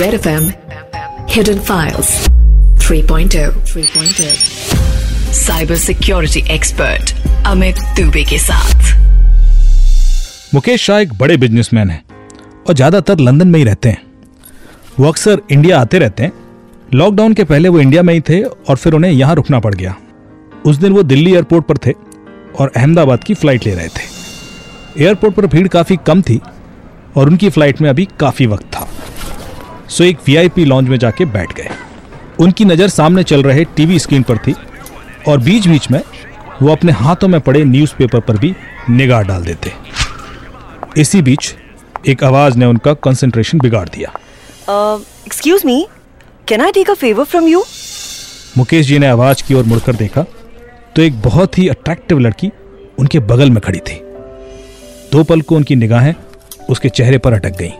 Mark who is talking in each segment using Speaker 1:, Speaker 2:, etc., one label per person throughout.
Speaker 1: Red FM Hidden Files 3.0 3.0 Cyber Security Expert Amit Dubey के साथ.
Speaker 2: मुकेश शाह एक बड़े बिजनेसमैन हैं और ज़्यादातर लंदन में ही रहते हैं। वो अक्सर इंडिया आते रहते हैं। लॉकडाउन के पहले वो इंडिया में ही थे और फिर उन्हें यहाँ रुकना पड़ गया। उस दिन वो दिल्ली एयरपोर्ट पर थे और अहमदाबाद की फ़्लाइट ले रहे थे। एयरपोर्ट पर भीड़ काफ़ी कम थी और उनकी फ़्लाइट में अभी काफ़ी वक्त था। सो एक वीआईपी लॉन्च में जाके बैठ गए। उनकी नज़र सामने चल रहे टीवी स्क्रीन पर थी और बीच बीच में वो अपने हाथों में पड़े न्यूज़पेपर पर भी निगाह डाल देते। इसी बीच एक आवाज़ ने उनका कंसंट्रेशन बिगाड़ दिया।
Speaker 3: Excuse me can I take a favour from you
Speaker 2: Mukesh ji ने आवाज़ की ओर मुड़कर देखा तो एक बहुत ही अट्रैक्टिव लड़की उनके बगल में खड़ी थी। दो पल को उनकी निगाहें उसके चेहरे पर अटक गई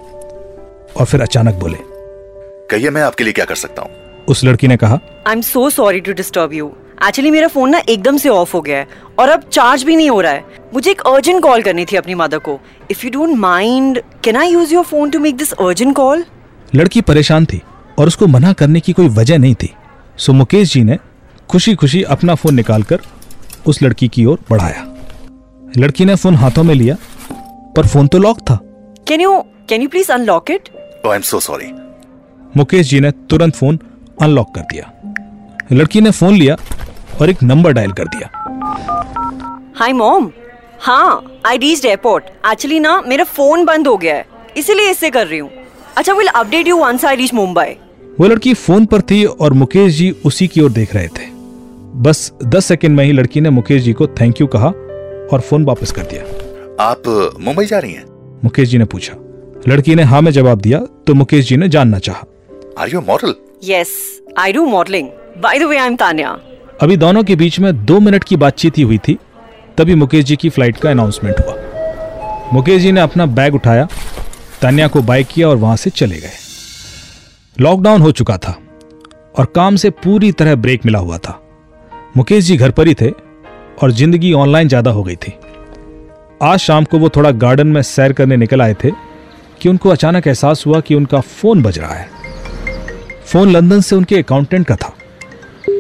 Speaker 2: और फिर अचानक बोले
Speaker 4: कहिए मैं आपके लिए क्या कर सकता हूँ?
Speaker 2: उस लड़की ने कहा
Speaker 3: I am so sorry to disturb you actually मेरा फ़ोन ना एकदम से ऑफ़ हो गया है और अब चार्ज भी नहीं हो रहा है। मुझे एक अर्जेंट कॉल करनी थी अपनी मदर को। If you don't mind can I use your phone to make this urgent call
Speaker 2: लड़की परेशान थी और उसको मना करने की कोई वजह नहीं थी। सो मुकेश जी ने खुशी खुशी अपना फ़ोन निकालकर उस लड़की की ओर बढ़ाया। लड़की ने फ़ोन हाथों में लिया पर फ़ोन तो लॉक था।
Speaker 3: Can you can you please unlock it
Speaker 4: I am so sorry
Speaker 2: Mukesh ji ने तुरंत फ़ोन अनलॉक कर दिया। लड़की ने फ़ोन लिया और एक नंबर डायल कर दिया।
Speaker 3: हाय मॉम हाँ आई रीच्ड एयरपोर्ट एक्चुअली ना मेरा फ़ोन बंद हो गया है। इसीलिए इससे कर रही हूँ। अच्छा will update you once I reach Mumbai
Speaker 2: वो लड़की फ़ोन पर थी और मुकेश जी उसी की ओर देख रहे थे। बस दस सेकंड में ही लड़की ने मुकेश जी को थैंक यू कहा और फ़ोन वापस कर दिया।
Speaker 4: आप मुंबई जा रही हैं?
Speaker 2: मुकेश जी ने पूछा। लड़की ने हाँ में जवाब दिया तो मुकेश जी ने जानना चाहा।
Speaker 4: Are you model
Speaker 3: yes I do modelling by the way I am Tanya
Speaker 2: अभी दोनों के बीच में दो मिनट की बातचीत ही हुई थी तभी मुकेश जी की फ़्लाइट का अनाउंसमेंट हुआ। मुकेश जी ने अपना बैग उठाया तान्या को बाय किया और वहाँ से चले गए। लॉकडाउन हो चुका था और काम से पूरी तरह ब्रेक मिला हुआ था। मुकेश जी घर पर ही थे और ज़िंदगी ऑनलाइन ज़्यादा हो गई थी। आज शाम को वो थोड़ा गार्डन में सैर करने निकल आए थे कि उनको अचानक एहसास हुआ कि उनका फ़ोन बज रहा है। फ़ोन लंदन से उनके अकाउंटेंट का था।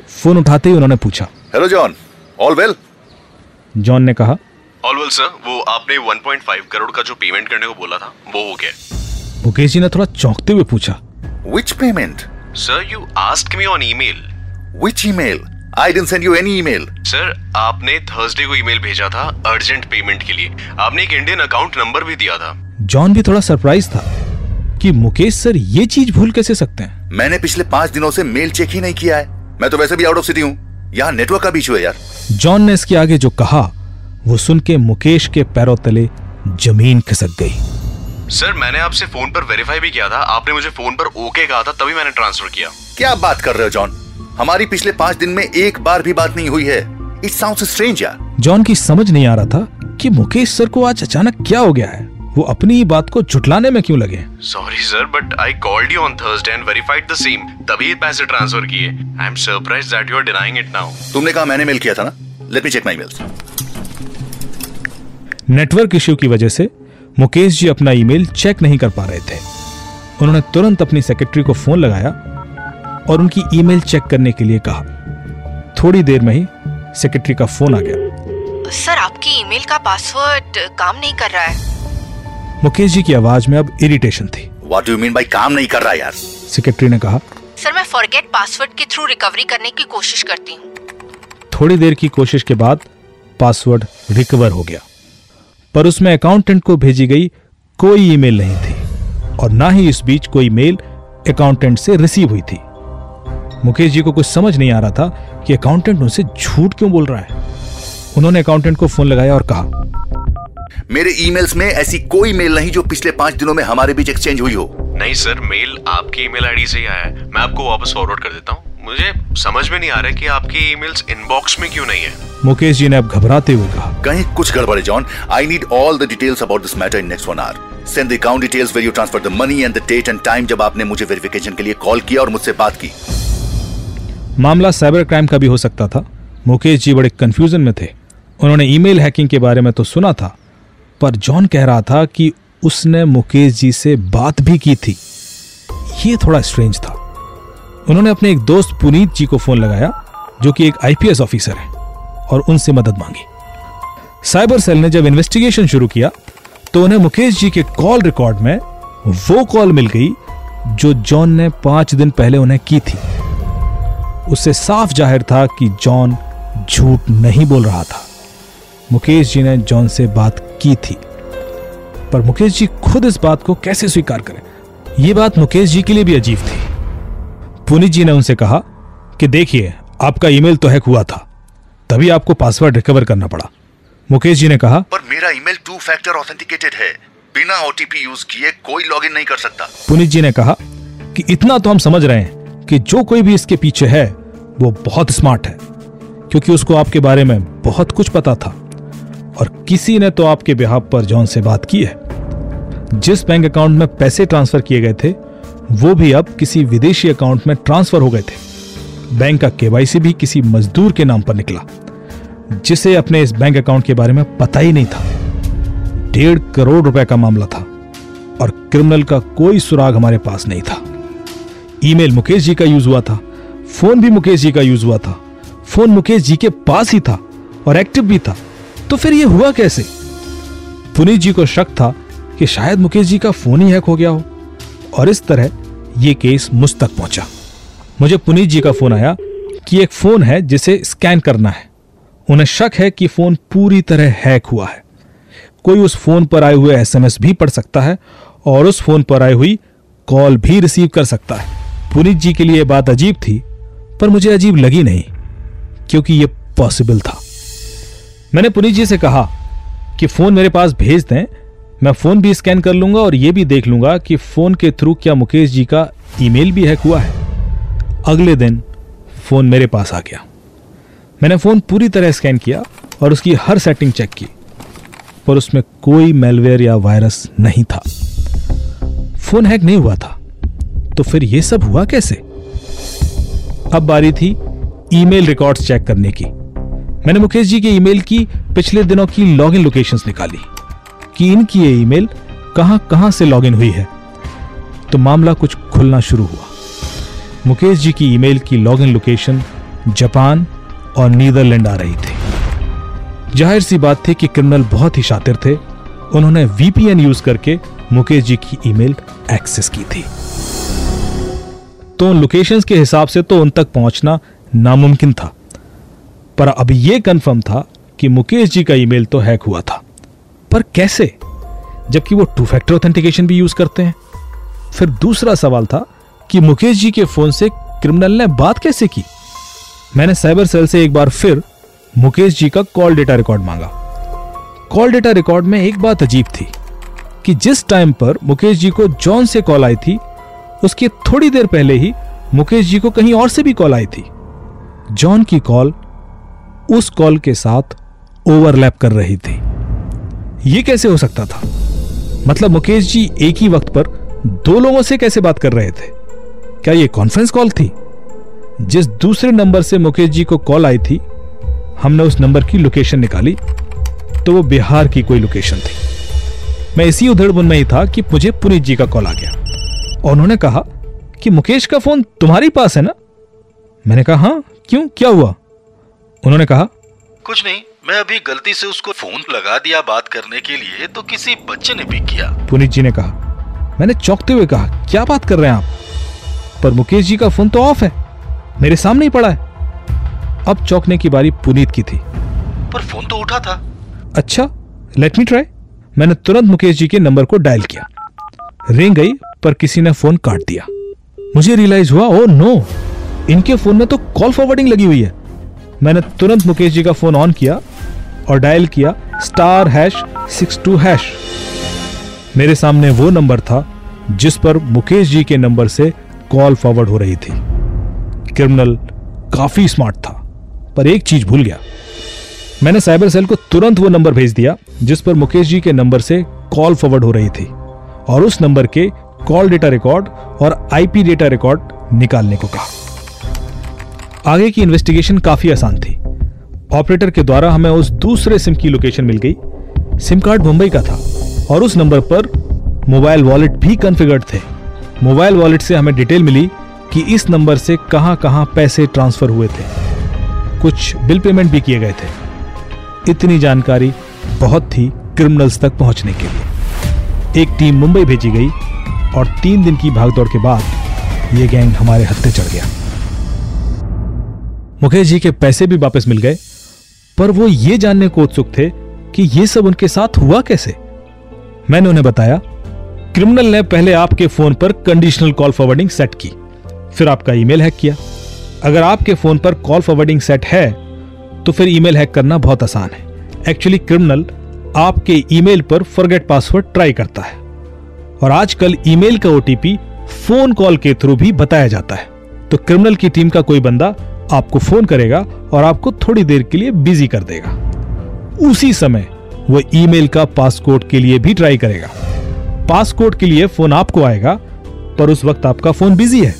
Speaker 2: फ़ोन उठाते ही उन्होंने पूछा
Speaker 4: hello John all well
Speaker 2: John ने कहा
Speaker 5: ऑलवेल सर वो आपने 1.5 करोड़ का जो पेमेंट करने को बोला था वो हो गया।
Speaker 2: मुकेश जी ने थोड़ा चौंकते हुए पूछा
Speaker 4: which payment
Speaker 5: sir you asked me on email
Speaker 4: which email I didn't send you any email
Speaker 5: sir आपने थर्सडे को ईमेल भेजा था अर्जेंट पेमेंट के लिए। आपने एक इंडियन अकाउंट नंबर भी दिया था।
Speaker 2: जॉन भी थोड़ा सरप्राइज़ था कि मुकेश सर ये चीज़ भूल कैसे सकते हैं?
Speaker 4: मैंने पिछले पाँच दिनों से मेल चेक ही नहीं किया है। मैं तो वैसे भी आउट ऑफ़ सिटी हूँ। यहाँ नेटवर्क का भी इशू है यार।
Speaker 2: जॉन ने इसके आगे जो कहा वो सुन के मुकेश के पैरों तले ज़मीन खिसक गई।
Speaker 5: सर मैंने आपसे फ़ोन पर वेरीफाई भी किया था। आपने मुझे फ़ोन पर ओके कहा था तभी मैंने ट्रांसफ़र किया।
Speaker 4: क्या बात कर रहे हो जॉन? हमारी पिछले पाँच दिन में एक बार भी बात नहीं हुई है। इट साउंड्स स्ट्रेंज यार
Speaker 2: जॉन की समझ नहीं आ रहा था कि मुकेश सर को आज अचानक क्या हो गया है। वो अपनी ही बात को झुटलाने में क्यों लगे?
Speaker 5: Sorry sir but I called you on Thursday and verified the same तभी पैसे ट्रांसफ़र किए। I am surprise that you are denying it now
Speaker 4: तुमने कहा मैंने मेल किया था ना? Let me check my mails
Speaker 2: network issue की वजह से मुकेश जी अपना ईमेल चेक नहीं कर पा रहे थे। उन्होंने तुरंत अपनी सेक्रेटरी को फ़ोन लगाया और उनकी ईमेल चेक करने के लिए कहा। थोड़ी देर में ही सेक्रेटरी का फ़ोन आ गया।
Speaker 6: सर आपकी ईमेल का पासवर्ड काम नहीं कर रहा है।
Speaker 2: मुकेश जी की आवाज़ में अब इरिटेशन थी।
Speaker 4: What do you mean by काम नहीं कर रहा यार?
Speaker 2: सेक्रेटरी ने कहा
Speaker 6: सर मैं फॉरगेट पासवर्ड के थ्रू रिकवरी करने की कोशिश करती हूँ।
Speaker 2: थोड़ी देर की कोशिश के बाद पासवर्ड रिकवर हो गया। पर उसमें अकाउंटेंट को भेजी गई कोई ईमेल नहीं थी और ना ही इस बीच कोई मेल अकाउंटेंट से रिसीव हुई थी। मुकेश जी को कुछ समझ नहीं आ रहा था कि अकाउंटेंट उनसे झूठ क्यों बोल रहा है। उन्होंने अकाउंटेंट को फ़ोन लगाया और कहा
Speaker 4: मेरे ईमेल्स में ऐसी कोई मेल नहीं जो पिछले पाँच दिनों में हमारे बीच एक्सचेंज हुई हो।
Speaker 5: नहीं सर मेल आपकी ईमेल आईडी से ही आया है। मैं आपको वापस फॉरवर्ड कर देता हूँ। मुझे समझ में नहीं आ रहा कि आपकी ईमेल्स इनबॉक्स में क्यों नहीं है।
Speaker 2: मुकेश जी ने अब घबराते हुए कहा
Speaker 4: कहीं कुछ गड़बड़ है John I need all the details about this matter in next one hour send the account details where you transfer the money and the date and time जब आपने मुझे वेरिफिकेशन के लिए कॉल किया और मुझसे बात की।
Speaker 2: मामला साइबर क्राइम का भी हो सकता था। मुकेश जी बड़े कंफ्यूजन में थे। उन्होंने ईमेल हैकिंग के बारे में तो सुना था, पर जॉन कह रहा था कि उसने मुकेश जी से बात भी की थी। ये थोड़ा स्ट्रेंज था। उन्होंने अपने एक दोस्त पुनीत जी को फ़ोन लगाया, जो कि एक आईपीएस ऑफिसर है, और उनसे मदद मांगी। साइबर सेल ने जब इन्वेस्टिगेशन शुरू किया तो उन्हें मुकेश जी के कॉल रिकॉर्ड में वो कॉल मिल गई, जो जॉन ने पाँच दिन पहले उन्हें की थी। उससे साफ़ ज़ाहिर था कि जॉन झूठ नहीं बोल रहा था। मुकेश जी ने जॉन से बात की थी। पर मुकेश जी खुद इस बात को कैसे स्वीकार करें? यह बात मुकेश जी के लिए भी अजीब थी। पुनीत जी ने उनसे कहा कि देखिए आपका ईमेल तो हैक हुआ था। तभी आपको पासवर्ड रिकवर करना पड़ा। मुकेश जी ने कहा
Speaker 4: पर मेरा ईमेल टू फैक्टर ऑथेंटिकेटेड है। बिना ओटीपी यूज़ किए कोई लॉगिन नहीं कर सकता।
Speaker 2: पुनीत जी ने कहा कि इतना तो हम समझ रहे हैं कि जो कोई भी इसके पीछे है, वो बहुत स्मार्ट है, क्योंकि उसको आपके बारे में बहुत कुछ पता था। और किसी ने तो आपके बिहार पर जॉन से बात की है। जिस बैंक अकाउंट में पैसे ट्रांसफ़र किए गए थे, वो भी अब किसी विदेशी अकाउंट में ट्रांसफ़र हो गए थे। बैंक का केवाईसी भी किसी मजदूर के नाम पर निकला, जिसे अपने इस बैंक अकाउंट के बारे में पता ही नहीं था। डेढ़ करोड़ रुपए का मामला था, और क्रिमिनल का कोई सुराग हमारे पास नहीं था। ईमेल मुकेश जी का यूज़ हुआ था। फ़ोन भी मुकेश जी का यूज़ हुआ था। फ़ोन मुकेश जी के पास ही था और एक्टिव भी था। तो फिर यह हुआ कैसे? पुनीत जी को शक था कि शायद मुकेश जी का फ़ोन ही हैक हो गया हो। और इस तरह ये केस मुझ तक पहुँचा। मुझे पुनीत जी का फ़ोन आया कि एक फ़ोन है जिसे स्कैन करना है। उन्हें शक है कि फ़ोन पूरी तरह हैक हुआ है। कोई उस फ़ोन पर आए हुए एसएमएस भी पढ़ सकता है और उस फ़ोन पर आई हुई कॉल भी रिसीव कर सकता है। पुनीत जी के लिए बात अजीब थी, पर मुझे अजीब लगी नहीं, क्योंकि यह पॉसिबल था। मैंने पुनीत जी से कहा कि फ़ोन मेरे पास भेज दें, मैं फ़ोन भी स्कैन कर लूँगा और यह भी देख लूँगा कि फ़ोन के थ्रू क्या मुकेश जी का ईमेल भी हैक हुआ है। अगले दिन फ़ोन मेरे पास आ गया। मैंने फ़ोन पूरी तरह स्कैन किया और उसकी हर सेटिंग चेक की, पर उसमें कोई मेलवेयर या वायरस नहीं था। फ़ोन हैक नहीं हुआ था। तो फिर यह सब हुआ कैसे? अब बारी थी ईमेल रिकॉर्ड्स चेक करने की। मैंने मुकेश जी के ईमेल की, पिछले दिनों की लॉगिन लोकेशंस निकाली कि इनकी ये ईमेल कहाँ कहाँ से लॉगिन हुई है। तो मामला कुछ खुलना शुरू हुआ। मुकेश जी की ईमेल की लॉगिन लोकेशन जापान और नीदरलैंड आ रही थी। ज़ाहिर सी बात थी कि क्रिमिनल बहुत ही शातिर थे। उन्होंने वीपीएन यूज़ करके मुकेश जी की ईमेल एक्सेस की थी। तो उन लोकेशंस के हिसाब से तो उन तक पहुँचना नामुमकिन था। पर अब यह कंफर्म था कि मुकेश जी का ईमेल तो हैक हुआ था। पर कैसे? जबकि वो टू फैक्टर ऑथेंटिकेशन भी यूज़ करते हैं। फिर दूसरा सवाल था कि मुकेश जी के फ़ोन से क्रिमिनल ने बात कैसे की? मैंने साइबर सेल से एक बार फिर मुकेश जी का कॉल डेटा रिकॉर्ड मांगा। कॉल डेटा रिकॉर्ड में एक बात अजीब थी कि जिस टाइम पर मुकेश जी को जॉन से कॉल आई थी उसके थोड़ी देर पहले ही मुकेश जी को कहीं और से भी कॉल आई थी। जॉन की कॉल उस कॉल के साथ ओवरलैप कर रही थी। यह कैसे हो सकता था? मतलब मुकेश जी एक ही वक्त पर दो लोगों से कैसे बात कर रहे थे? क्या यह कॉन्फ्रेंस कॉल थी? जिस दूसरे नंबर से मुकेश जी को कॉल आई थी, हमने उस नंबर की लोकेशन निकाली तो वो बिहार की कोई लोकेशन थी। मैं इसी उधड़बुन में ही था कि मुझे पुनीत जी का कॉल आ गया। और उन्होंने कहा कि मुकेश का फ़ोन तुम्हारे पास है ना? मैंने कहा हाँ क्यों? क्या हुआ? उन्होंने कहा
Speaker 7: कुछ नहीं मैं अभी गलती से उसको फ़ोन लगा दिया बात करने के लिए तो किसी बच्चे ने पिक किया।
Speaker 2: पुनीत जी ने कहा मैंने चौंकते हुए कहा क्या बात कर रहे हैं आप? पर मुकेश जी का फ़ोन तो ऑफ़ है मेरे सामने ही पड़ा है। अब चौंकने की बारी पुनीत की थी।
Speaker 7: पर फ़ोन तो उठा था।
Speaker 2: अच्छा लेट मी ट्राई मैंने तुरंत मुकेश जी के नंबर को डायल किया। रिंग गई पर किसी ने फ़ोन काट दिया। मुझे रियलाइज़ हुआ ओ नो इनके फ़ोन में तो कॉल फॉरवर्डिंग लगी हुई है। मैंने तुरंत मुकेश जी का फ़ोन ऑन किया और डायल किया star hash six two hash मेरे सामने वो नंबर था जिस पर मुकेश जी के नंबर से कॉल फॉरवर्ड हो रही थी। क्रिमिनल काफ़ी स्मार्ट था, पर एक चीज़ भूल गया। मैंने साइबर सेल को तुरंत वो नंबर भेज दिया जिस पर मुकेश जी के नंबर से कॉल फॉरवर्ड हो रही थी और उस नंबर के कॉल डेटा रिकॉर्ड और आईपी डेटा रिकॉर्ड निकालने को कहा। आगे की इन्वेस्टिगेशन काफ़ी आसान थी। ऑपरेटर के द्वारा हमें उस दूसरे सिम की लोकेशन मिल गई। सिम कार्ड मुंबई का था और उस नंबर पर मोबाइल वॉलेट भी कॉन्फ़िगर्ड थे। मोबाइल वॉलेट से हमें डिटेल मिली कि इस नंबर से कहाँ कहाँ पैसे ट्रांसफ़र हुए थे। कुछ बिल पेमेंट भी किए गए थे। इतनी जानकारी बहुत थी क्रिमिनल्स तक पहुँचने के लिए। एक टीम मुंबई भेजी गई और तीन दिन की भागदौड़ के बाद यह गैंग हमारे हत्थे चढ़ गया। मुकेश जी के पैसे भी वापस मिल गए, पर वो ये जानने को उत्सुक थे कि ये सब उनके साथ हुआ कैसे। मैंने उन्हें बताया, क्रिमिनल ने पहले आपके फ़ोन पर कंडीशनल कॉल फॉरवर्डिंग सेट की, फिर आपका ईमेल हैक किया। अगर आपके फ़ोन पर कॉल फॉरवर्डिंग सेट है तो फिर ईमेल हैक करना बहुत आसान है। एक्चुअली क्रिमिनल आपके ईमेल पर फॉरगेट पासवर्ड ट्राई करता है। और आजकल ईमेल का ओटीपी फ़ोन कॉल के थ्रू भी बताया जाता है। तो क्रिमिनल की टीम का कोई बंदा आपको फ़ोन करेगा और आपको थोड़ी देर के लिए बिज़ी कर देगा। उसी समय वो ईमेल का पासकोड के लिए भी ट्राई करेगा। पासकोड के लिए फ़ोन आपको आएगा, पर उस वक्त आपका फ़ोन बिज़ी है।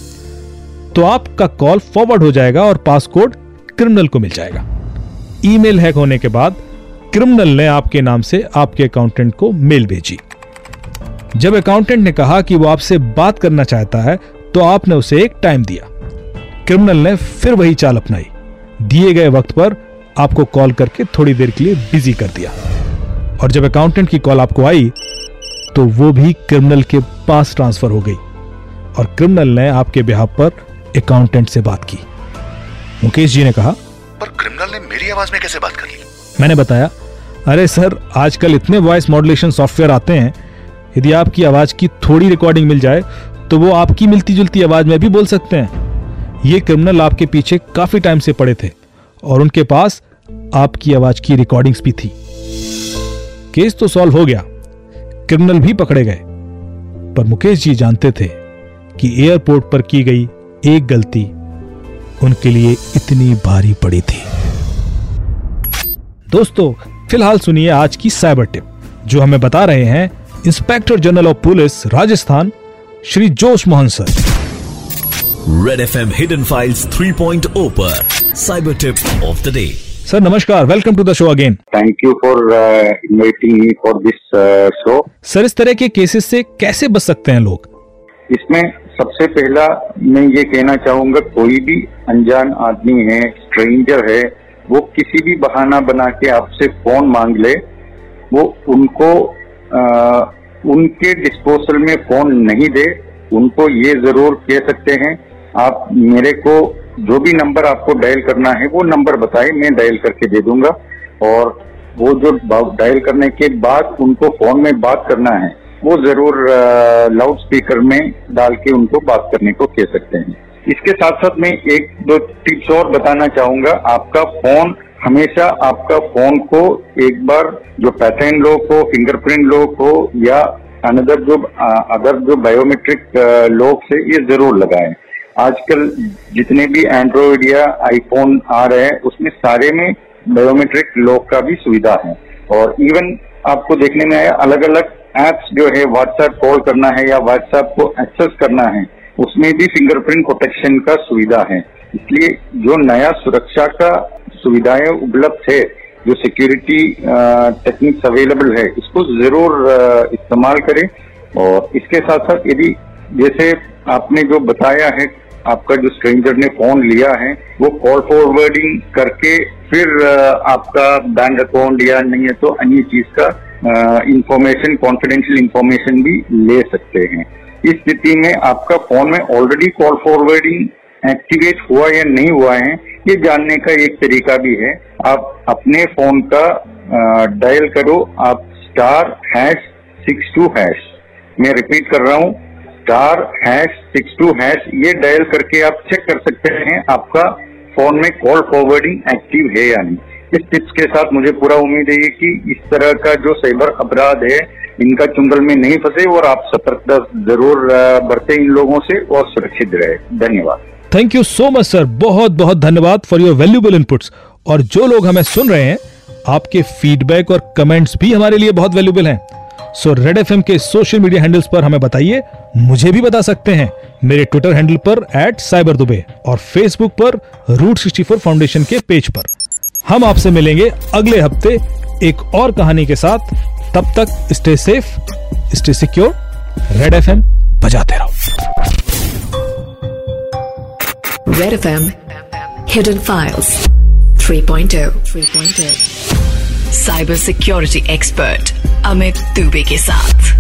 Speaker 2: तो आपका कॉल फॉरवर्ड हो जाएगा और पासकोड क्रिमिनल को मिल जाएगा। ईमेल हैक होने के बाद क्रिमिनल ने आपके नाम से आपके अकाउंटेंट को मेल भेजी। जब अकाउंटेंट ने कहा कि वो आपसे बात करना चाहता है तो आपने उसे एक टाइम दिया। क्रिमिनल ने फिर वही चाल अपनाई। दिए गए वक्त पर आपको कॉल करके थोड़ी देर के लिए बिज़ी कर दिया। और जब अकाउंटेंट की कॉल आपको आई तो वो भी क्रिमिनल के पास ट्रांसफ़र हो गई। और क्रिमिनल ने आपके बिहार पर अकाउंटेंट से बात की। मुकेश जी ने कहा
Speaker 4: पर क्रिमिनल ने मेरी आवाज़ में कैसे बात कर ली?
Speaker 2: मैंने बताया अरे सर आजकल इतने वॉइस मॉड्यूलेशन सॉफ्टवेयर आते हैं यदि आपकी आवाज़ की थोड़ी रिकॉर्डिंग मिल जाए तो वो आपकी मिलती जुलती आवाज़ में भी बोल सकते हैं। ये क्रिमिनल आपके पीछे काफ़ी टाइम से पड़े थे और उनके पास आपकी आवाज़ की रिकॉर्डिंग्स भी थी। केस तो सॉल्व हो गया। क्रिमिनल भी पकड़े गए। पर मुकेश जी जानते थे कि एयरपोर्ट पर की गई एक गलती उनके लिए इतनी भारी पड़ी थी। दोस्तों, फ़िलहाल सुनिए आज की साइबर टिप जो हमें बता रहे हैं inspector general of police Rajasthan Shri Josh Mohan sir
Speaker 8: Red F M hidden files 3.0 पर cyber tip of the day
Speaker 2: sir नमस्कार welcome to the show again
Speaker 9: Thank you for uh, inviting me for this uh,
Speaker 2: sir इस तरह के cases से कैसे बच सकते हैं लोग?
Speaker 9: इसमें सबसे पहला मैं ये कहना चाहूँगा कोई भी अनजान आदमी है स्ट्रेंजर है वो किसी भी बहाना बना के आपसे फ़ोन मांग ले वो उनको उनके डिस्पोजल में फ़ोन नहीं दे, उनको ये ज़रूर कह सकते हैं। आप मेरे को जो भी नंबर आपको डायल करना है, वो नंबर बताए, मैं डायल करके दे दूँगा। और वो जो डायल करने के बाद उनको फ़ोन में बात करना है, वो ज़रूर लाउड स्पीकर में डाल के उनको बात करने को कह सकते हैं। इसके साथ साथ मैं एक दो टिप्स और बताना चाहूँगा। आपका फ़ोन हमेशा आपका फ़ोन को एक बार जो पैटर्न लॉक हो फिंगरप्रिंट लॉक हो, या अनदर जो अदर जो बायोमेट्रिक लॉक से ये ज़रूर लगाएँ। आजकल जितने भी एंड्रॉइड या आईफोन आ रहे हैं, उसमें सारे में बायोमेट्रिक लॉक का भी सुविधा है। और इवन आपको देखने में आया अलग अलग एप्स जो है व्हाट्सएप कॉल करना है या व्हाट्सएप को एक्सेस करना है, उसमें भी फिंगरप्रिंट प्रोटेक्शन का सुविधा है। इसलिए जो नया सुरक्षा का सुविधाएँ उपलब्ध है, जो सिक्योरिटी टेक्निक्स अवेलेबल है, इसको ज़रूर इस्तेमाल करें। और इसके साथ साथ यदि, जैसे आपने जो बताया है, आपका जो स्ट्रेंजर ने फ़ोन लिया है, वो कॉल फॉरवर्डिंग करके फिर आपका बैंक अकाउंट या नहीं है तो अन्य चीज़ का इंफॉर्मेशन कॉन्फिडेंशियल इंफॉर्मेशन भी ले सकते हैं। इस स्थिति में आपका फ़ोन में ऑलरेडी कॉल फॉरवर्डिंग एक्टिवेट हुआ या नहीं हुआ है ये जानने का एक तरीका भी है। आप अपने फ़ोन का डायल करो। आप star hash six two hash मैं रिपीट कर रहा हूँ। Star hash six two hash ये डायल करके आप चेक कर सकते हैं आपका फ़ोन में कॉल फॉरवर्डिंग एक्टिव है या नहीं। इस टिप्स के साथ मुझे पूरा उम्मीद है कि इस तरह का जो साइबर अपराध है, इनका चुंगल में नहीं फंसे और आप सतर्कता ज़रूर बरते इन लोगों से और सुरक्षित रहे। धन्यवाद।
Speaker 2: Thank you so much sir बहुत बहुत धन्यवाद फॉर योर वैल्यूबल इनपुट्स और जो लोग हमें सुन रहे हैं, आपके फीडबैक और कमेंट्स भी हमारे लिए बहुत वैल्यूबल हैं. सो रेड एफएम के सोशल मीडिया हैंडल्स पर हमें बताइए. मुझे भी बता सकते हैं. मेरे ट्विटर हैंडल पर एट साइबर दुबे और फेसबुक पर रूट सिक्सटी फोर फाउंडेशन के पेज पर. हम आपसे मिलेंगे अगले हफ़्ते एक और कहानी के साथ. तब तक stay safe stay secure Red FM बजाते रहो.
Speaker 1: Red FM Hidden Files 3.0 3.0 Cyber Security Expert Amit Dubey के साथ